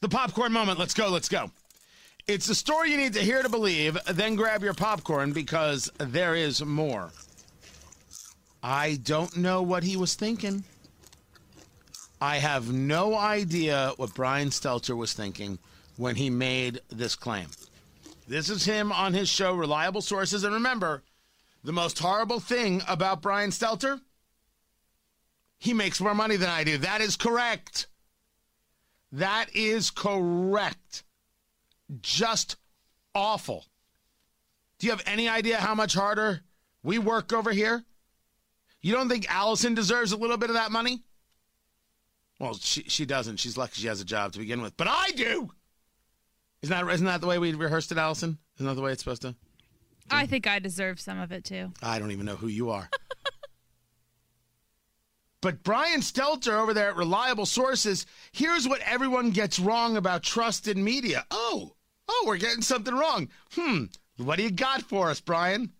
The popcorn moment. Let's go. Let's go. It's a story you need to hear to believe. Then grab your popcorn because there is more. I don't know what he was thinking. I have no idea what Brian Stelter was thinking when he made this claim. This is him on his show, Reliable Sources. And remember, the most horrible thing about Brian Stelter? He makes more money than I do. That is correct. That is correct. Just awful. Do you have any idea how much harder we work over here? You don't think Allison deserves a little bit of that money? Well, she she doesn't. She's lucky she has a job to begin with. But I do. Isn't that isn't that the way we rehearsed it, Allison? Isn't that the way it's supposed to? I think I deserve some of it too. I don't even know who you are. But Brian Stelter over there at Reliable Sources, here's what everyone gets wrong about trust in media. Oh, oh, we're getting something wrong. Hmm. What do you got for us, Brian?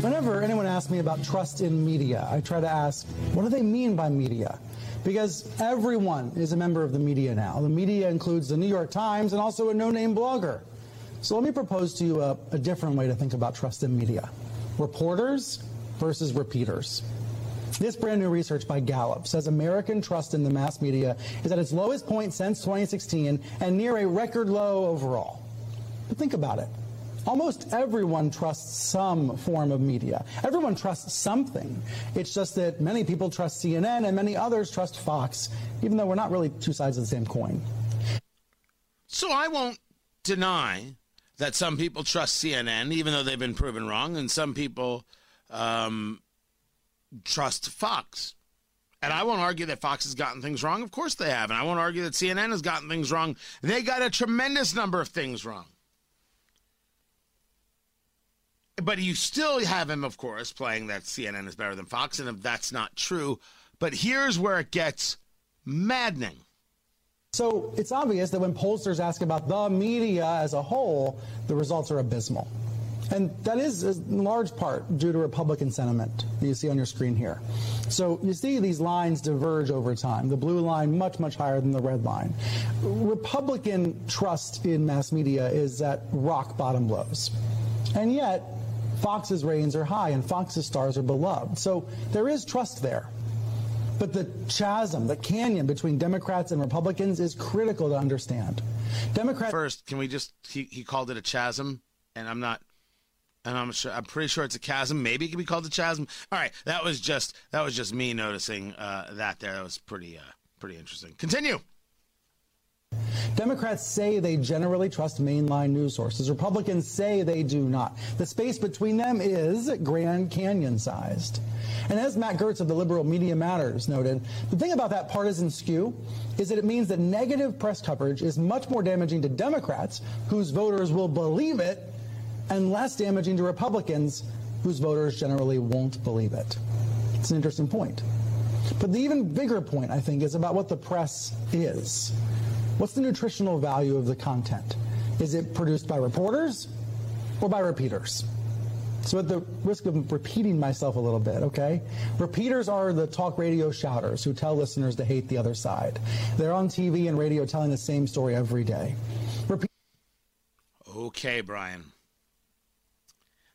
Whenever anyone asks me about trust in media, I try to ask, what do they mean by media? Because everyone is a member of the media now. The media includes the New York Times and also a no name blogger. So let me propose to you a, a different way to think about trust in media reporters versus repeaters. This brand new research by Gallup says American trust in the mass media is at its lowest point since 2016 and near a record low overall. But think about it. Almost everyone trusts some form of media. Everyone trusts something. It's just that many people trust CNN and many others trust Fox, even though we're not really two sides of the same coin. So I won't deny that some people trust CNN, even though they've been proven wrong, and some people um, trust Fox. And I won't argue that Fox has gotten things wrong. Of course they have. And I won't argue that CNN has gotten things wrong. They got a tremendous number of things wrong. But you still have him, of course, playing that CNN is better than Fox. And if that's not true, but here's where it gets maddening. So it's obvious that when pollsters ask about the media as a whole, the results are abysmal. And that is in large part due to Republican sentiment that you see on your screen here. So you see these lines diverge over time. The blue line much, much higher than the red line. Republican trust in mass media is at rock bottom lows. And yet, Fox's ratings are high and Fox's stars are beloved. So there is trust there. But the chasm, the canyon between Democrats and Republicans is critical to understand. Democrats First, can we just he, he called it a chasm and I'm not and I'm sure I'm pretty sure it's a chasm. Maybe it could be called a chasm. All right, that was just that was just me noticing uh, that there. That was pretty uh, pretty interesting. Continue. Democrats say they generally trust mainline news sources. Republicans say they do not. The space between them is Grand Canyon sized. And as Matt Gertz of the Liberal Media Matters noted, the thing about that partisan skew is that it means that negative press coverage is much more damaging to Democrats, whose voters will believe it, and less damaging to Republicans, whose voters generally won't believe it. It's an interesting point. But the even bigger point, I think, is about what the press is. What's the nutritional value of the content? Is it produced by reporters or by repeaters? So, at the risk of repeating myself a little bit, okay? Repeaters are the talk radio shouters who tell listeners to hate the other side. They're on TV and radio telling the same story every day. Okay, Brian.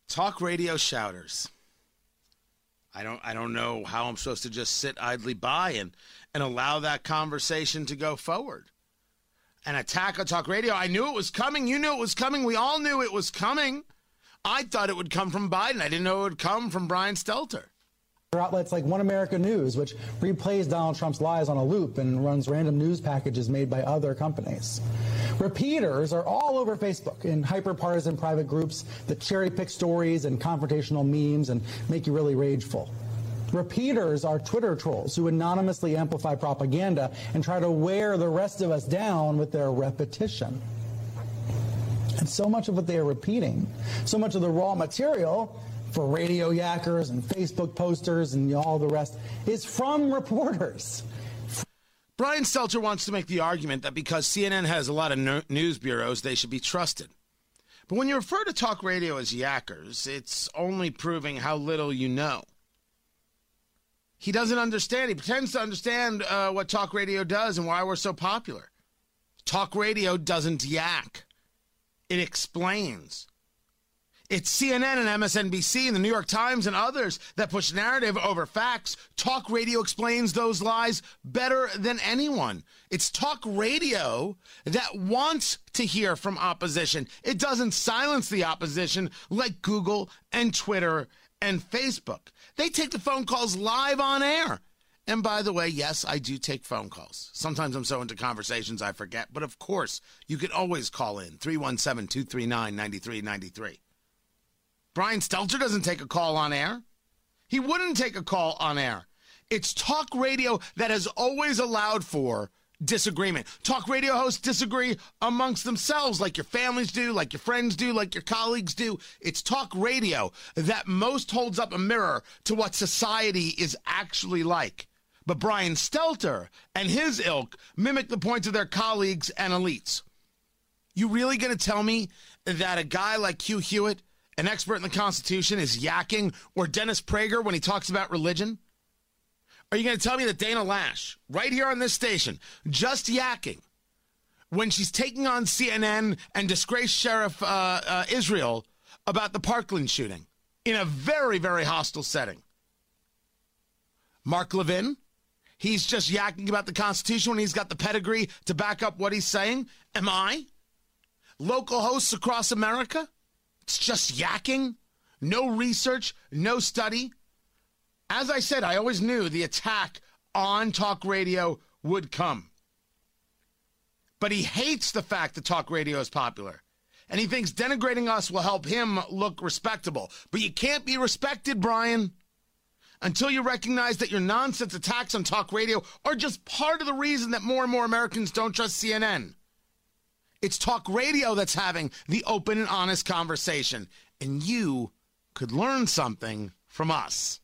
Talk radio shouters. I don't I don't know how I'm supposed to just sit idly by and and allow that conversation to go forward. An attack on talk radio. I knew it was coming. You knew it was coming. We all knew it was coming. I thought it would come from Biden. I didn't know it would come from Brian Stelter. Outlets like One America News, which replays Donald Trump's lies on a loop and runs random news packages made by other companies. Repeaters are all over Facebook in hyper-partisan private groups that cherry pick stories and confrontational memes and make you really rageful. Repeaters are Twitter trolls who anonymously amplify propaganda and try to wear the rest of us down with their repetition. And so much of what they are repeating, so much of the raw material for radio yackers and Facebook posters and all the rest is from reporters. Brian Stelter wants to make the argument that because CNN has a lot of news bureaus, they should be trusted. But when you refer to talk radio as yackers, it's only proving how little you know. He doesn't understand. He pretends to understand uh, what talk radio does and why we're so popular. Talk radio doesn't yak, it explains. It's CNN and MSNBC and the New York Times and others that push narrative over facts. Talk radio explains those lies better than anyone. It's talk radio that wants to hear from opposition. It doesn't silence the opposition like Google and Twitter and Facebook. They take the phone calls live on air. And by the way, yes, I do take phone calls. Sometimes I'm so into conversations I forget, but of course, you can always call in 317 239 9393. Brian Stelter doesn't take a call on air. He wouldn't take a call on air. It's talk radio that has always allowed for disagreement. Talk radio hosts disagree amongst themselves, like your families do, like your friends do, like your colleagues do. It's talk radio that most holds up a mirror to what society is actually like. But Brian Stelter and his ilk mimic the points of their colleagues and elites. You really going to tell me that a guy like Hugh Hewitt an expert in the Constitution is yakking, or Dennis Prager when he talks about religion? Are you going to tell me that Dana Loesch, right here on this station, just yakking, when she's taking on CNN and disgraced Sheriff uh, uh, Israel about the Parkland shooting in a very, very hostile setting? Mark Levin, he's just yakking about the Constitution when he's got the pedigree to back up what he's saying. Am I? Local hosts across America? It's just yakking, no research, no study. As I said, I always knew the attack on talk radio would come. But he hates the fact that talk radio is popular. And he thinks denigrating us will help him look respectable. But you can't be respected, Brian, until you recognize that your nonsense attacks on talk radio are just part of the reason that more and more Americans don't trust CNN. It's talk radio that's having the open and honest conversation. And you could learn something from us.